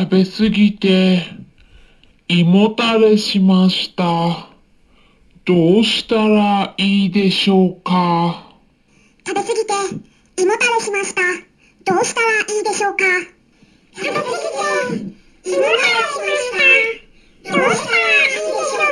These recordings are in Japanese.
食べすぎて胃もたれしました。どうしたらいいでしょうか？食べ過ぎて胃もたれしました。どうしたらいいでしょうか？食べ過ぎて胃もたれしました。どうしたらいいでしょ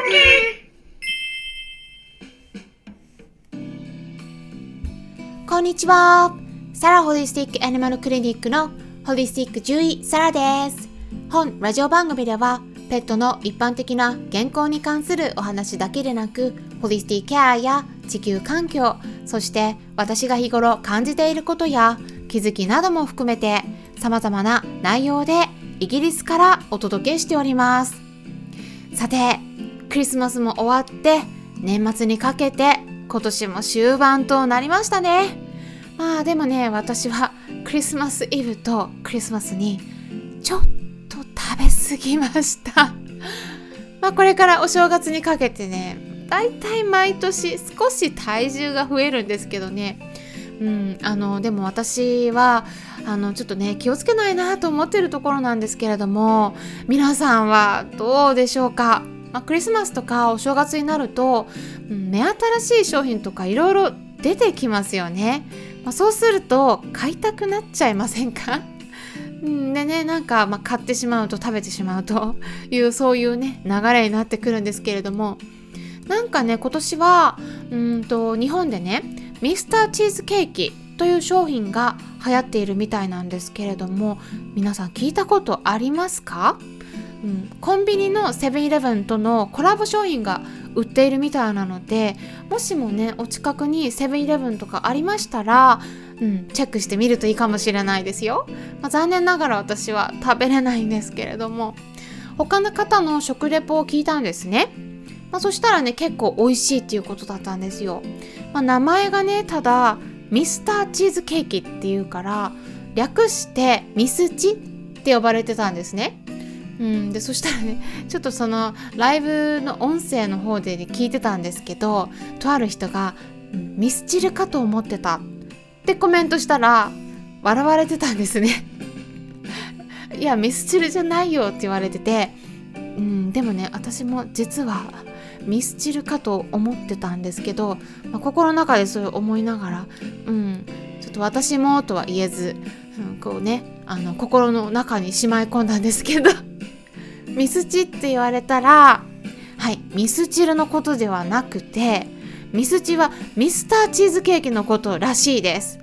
うか？こんにちは。サラホリスティックアニマルクリニックのホリスティック獣医サラです。本ラジオ番組ではペットの一般的な健康に関するお話だけでなく、ホリスティケアや地球環境、そして私が日頃感じていることや気づきなども含めて様々な内容でイギリスからお届けしております。さて、クリスマスも終わって年末にかけて今年も終盤となりましたね。まあでもね、私はクリスマスイブとクリスマスにちょっと過ぎました。まあこれからお正月にかけてね、だいたい毎年少し体重が増えるんですけどね。うん、あのでも私はあのちょっとね気をつけないなと思ってるところなんですけれども皆さんはどうでしょうか、まあ、クリスマスとかお正月になると、うん目新しい商品とかいろいろ出てきますよね、まあ、そうすると買いたくなっちゃいませんか？うん。でねなんか、まあ、買ってしまうと食べてしまうというそういうね流れになってくるんですけれどもなんかね今年はうんと日本でねミスターチーズケーキという商品が流行っているみたいなんですけれども皆さん聞いたことありますか、うん、コンビニのセブンイレブンとのコラボ商品が売っているみたいなのでもしもねお近くにセブンイレブンとかありましたら、うん、チェックしてみるといいかもしれないですよ、まあ、残念ながら私は食べれないんですけれども他の方の食レポを聞いたんですねまあ、そしたらね結構美味しいっていうことだったんですよ。まあ、名前がねただミスターチーズケーキっていうから略してミスチって呼ばれてたんですね。うん、でそしたらねちょっとそのライブの音声の方で、ね、聞いてたんですけどとある人が「ミスチルかと思ってた」ってコメントしたら笑われてたんですね。いやミスチルじゃないよって言われてて、うん、でもね私も実はミスチルかと思ってたんですけど、まあ、心の中でそう思いながら、うん、ちょっと私もとは言えず、うん、こうねあの心の中にしまい込んだんですけど。ミスチって言われたらはいミスチルのことではなくてミスチはミスターチーズケーキのことらしいです。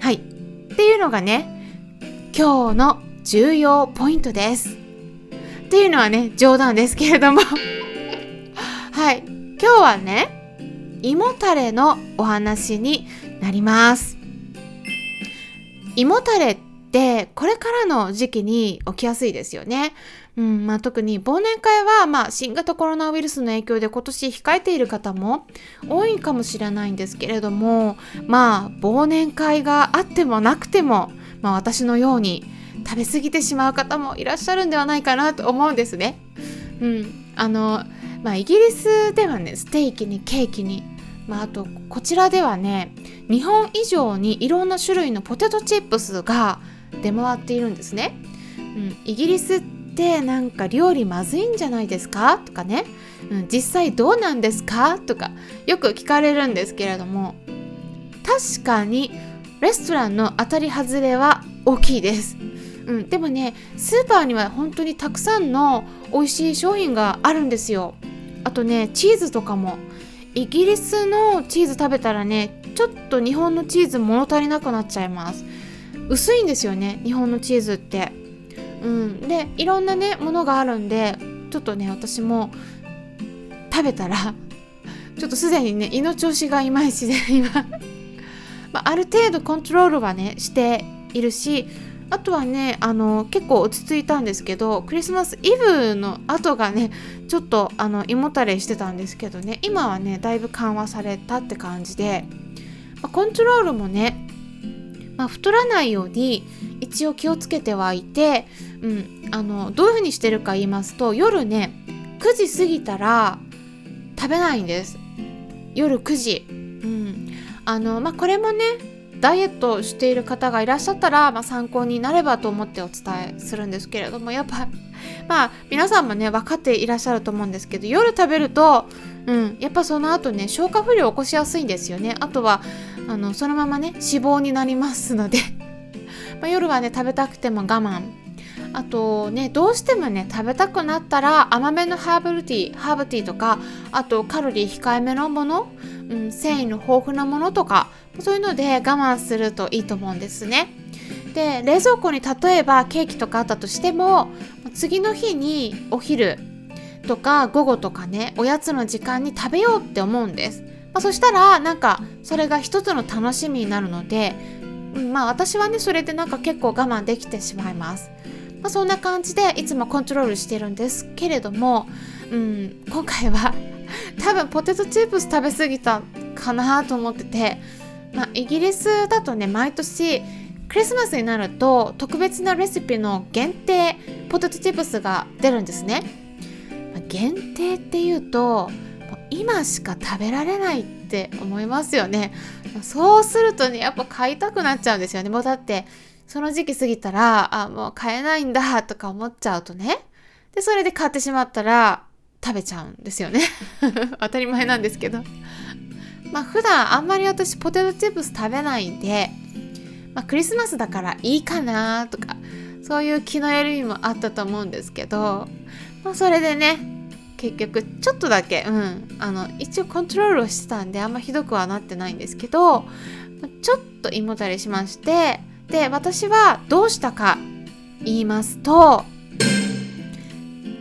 はいっていうのがね今日の重要ポイントです。っていうのはね冗談ですけれども はい今日はね胃もたれのお話になります胃もたれってこれからの時期に起きやすいですよねうんまあ、特に忘年会は、まあ、新型コロナウイルスの影響で今年控えている方も多いかもしれないんですけれどもまあ忘年会があってもなくても、まあ、私のように食べ過ぎてしまう方もいらっしゃるんではないかなと思うんですね。うん、あのまあ、イギリスではねステーキにケーキに、まあ、あとこちらではね日本以上にいろんな種類のポテトチップスが出回っているんですね。うん、イギリスってなんか料理まずいんじゃないですか？とかね、うん、実際どうなんですか？とかよく聞かれるんですけれども。確かにレストランの当たり外れは大きいです。うん、でもねスーパーには本当にたくさんの美味しい商品があるんですよ。あとねチーズとかも。イギリスのチーズ食べたらねちょっと日本のチーズ物足りなくなっちゃいます。薄いんですよね日本のチーズって。うん。でいろんなねものがあるんでちょっとね私も食べたら ちょっとすでにね胃の調子がいまいちで 今。まあ、ある程度コントロールはねしているしあとはねあの結構落ち着いたんですけどクリスマスイブの後がねちょっとあの胃もたれしてたんですけどね今はねだいぶ緩和されたって感じで、まあ、コントロールもね、まあ、太らないように一応気をつけてはいて、うん、あのどういうふうにしてるか言いますと夜ね9時過ぎたら食べないんです。夜9時、うん。あのまあ、これもねダイエットしている方がいらっしゃったら、まあ、参考になればと思ってお伝えするんですけれどもやっぱまあ皆さんもね分かっていらっしゃると思うんですけど夜食べると、うん、やっぱその後ね消化不良を起こしやすいんですよね。あとはあのそのままね脂肪になりますので。ま夜はね食べたくても我慢。あとねどうしてもね食べたくなったら甘めのハーブルティーハーブティーとかあとカロリー控えめのもの、うん、繊維の豊富なものとかそういうので我慢するといいと思うんですね。で冷蔵庫に例えばケーキとかあったとしても次の日にお昼とか午後とかねおやつの時間に食べようって思うんです、まあ、そしたらなんかそれが一つの楽しみになるので、うん、まあ私はねそれでなんか結構我慢できてしまいます。まあ、そんな感じでいつもコントロールしてるんですけれども、うん、今回は多分ポテトチップス食べ過ぎたかなと思ってて、まあ、イギリスだとね毎年クリスマスになると特別なレシピの限定ポテトチップスが出るんですね、限定っていうと今しか食べられないって思いますよねそうするとねやっぱ買いたくなっちゃうんですよねもうだってその時期過ぎたら、あ、もう買えないんだとか思っちゃうとね。で、それで買ってしまったら食べちゃうんですよね。当たり前なんですけど。まあ普段あんまり私ポテトチップス食べないんで、まあクリスマスだからいいかなとか、そういう気の緩みもあったと思うんですけど、まあそれでね、結局ちょっとだけ、うん、あの一応コントロールをしてたんであんまひどくはなってないんですけどちょっと胃もたれしましてで私はどうしたか言いますと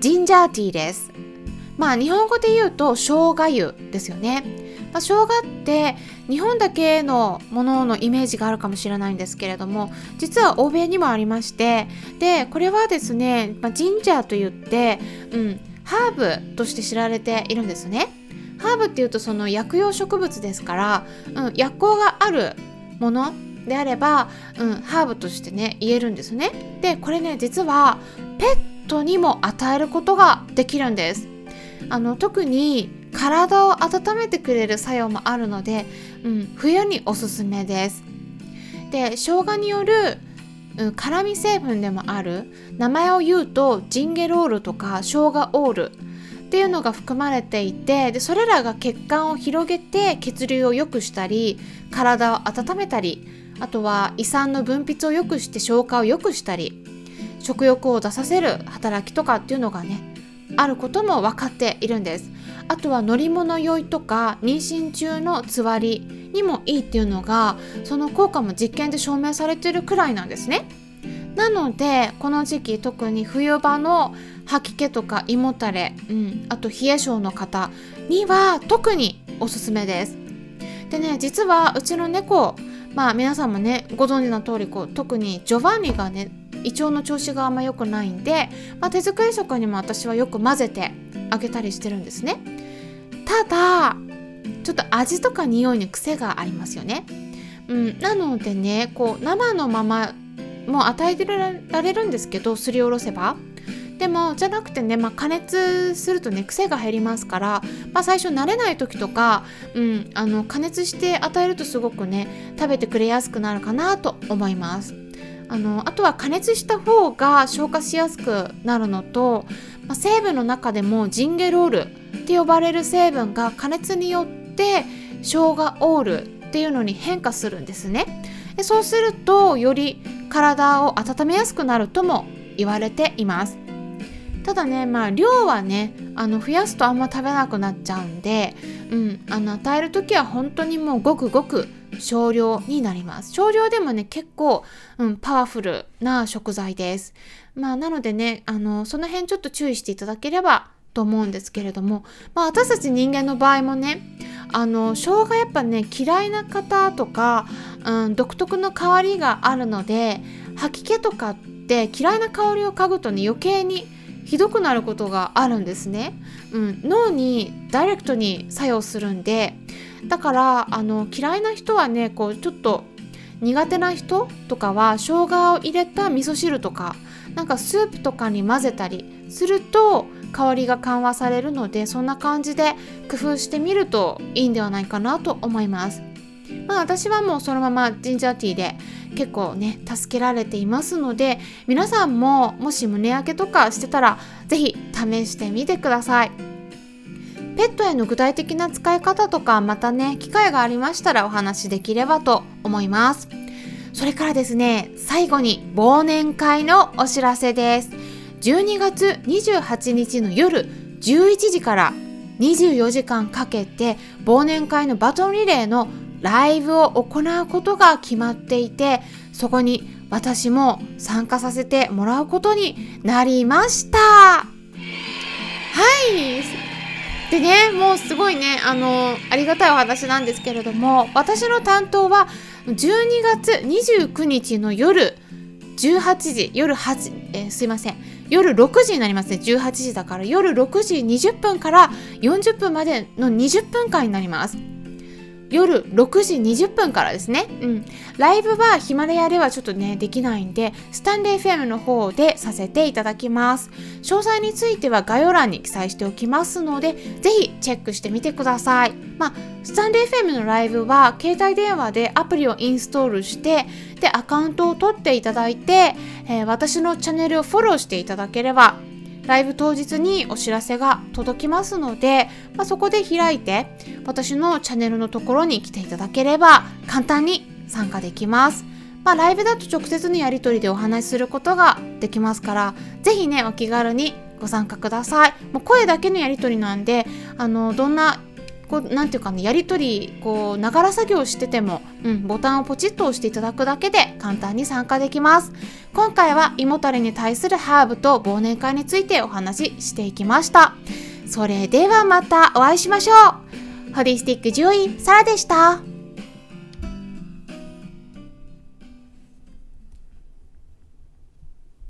ジンジャーティーです。まあ日本語で言うと生姜湯ですよね、まあ、生姜って日本だけのもののイメージがあるかもしれないんですけれども実は欧米にもありましてでこれはですね、まあ、ジンジャーと言って、うん、ハーブとして知られているんですね。ハーブっていうとその薬用植物ですから、うん、薬効があるものであれば、うん、ハーブとしてね言えるんですね。でこれね実はペットにも与えることができるんです。あの特に体を温めてくれる作用もあるので、うん、冬におすすめです。で生姜による、うん、辛味成分でもある。名前を言うとジンゲロールとか生姜オール。っていうのが含まれていてでそれらが血管を広げて血流を良くしたり体を温めたりあとは胃酸の分泌を良くして消化を良くしたり食欲を出させる働きとかっていうのがねあることも分かっているんです。あとは乗り物酔いとか妊娠中のつわりにもいいっていうのがその効果も実験で証明されてるくらいなんですね。なのでこの時期特に冬場の吐き気とか胃もたれ、うん、あと冷え性の方には特におすすめです。でね実はうちの猫まあ皆さんもねご存知の通りこり特にジョバンニがね胃腸の調子があんま良くないんで、まあ、手作り食にも私はよく混ぜてあげたりしてるんですね。ただちょっと味とか匂いに癖がありますよね、うん、なのでねこう生のままもう与えてられるんですけどすりおろせば。でもじゃなくてね、まあ、加熱するとね癖が減りますから、まあ、最初慣れない時とか、うん、あの加熱して与えるとすごくね食べてくれやすくなるかなと思います。あのあとは加熱した方が消化しやすくなるのと、まあ、成分の中でもジンゲロールって呼ばれる成分が加熱によって生姜オールっていうのに変化するんですね。でそうするとより体を温めやすくなるとも言われています。ただねまあ量はねあの増やすとあんま食べなくなっちゃうんで、うん、あの与える時は本当にもうごくごく少量になります。少量でもね結構、うん、パワフルな食材です。まあなのでねあのその辺ちょっと注意していただければと思うんですけれども、まあ、私たち人間の場合もねあの生姜やっぱね嫌いな方とか、うん、独特の香りがあるので吐き気とかって嫌いな香りを嗅ぐとね余計にひどくなることがあるんですね、うん、脳にダイレクトに作用するんでだからあの嫌いな人はねこうちょっと苦手な人とかは生姜を入れた味噌汁とかなんかスープとかに混ぜたりすると香りが緩和されるのでそんな感じで工夫してみるといいんではないかなと思います。まあ私はもうそのままジンジャーティーで結構ね助けられていますので皆さんももし胸焼けとかしてたら是非試してみてください。ペットへの具体的な使い方とかまたね機会がありましたらお話しできればと思います。それからですね最後に忘年会のお知らせです。12月28日の夜11時から24時間かけて忘年会のバトンリレーのライブを行うことが決まっていてそこに私も参加させてもらうことになりました。はい。でねもうすごいねあのありがたいお話なんですけれども私の担当は12月29日の夜18時夜8、えー、すいません。夜6時になりますね。18時だから夜6時20分から40分までの20分間になります。夜6時20分からですね。うん。ライブはヒマラヤではちょっとね、できないんで、スタンレー FM の方でさせていただきます。詳細については概要欄に記載しておきますので、ぜひチェックしてみてください。まあ、スタンレー FM のライブは、携帯電話でアプリをインストールして、で、アカウントを取っていただいて、えー、私のチャンネルをフォローしていただければ、ライブ当日にお知らせが届きますので、まあ、そこで開いて私のチャンネルのところに来ていただければ簡単に参加できます。まあ、ライブだと直接のやり取りでお話しすることができますから、ぜひね、お気軽にご参加ください。もう声だけのやり取りなんで、あの、どんなこうなんていうかねやり取りこうながら作業してても、うん、ボタンをポチッと押していただくだけで簡単に参加できます今回は胃もたれに対するハーブと忘年会についてお話ししていきました。それではまたお会いしましょう。ホリスティック獣医サラでした。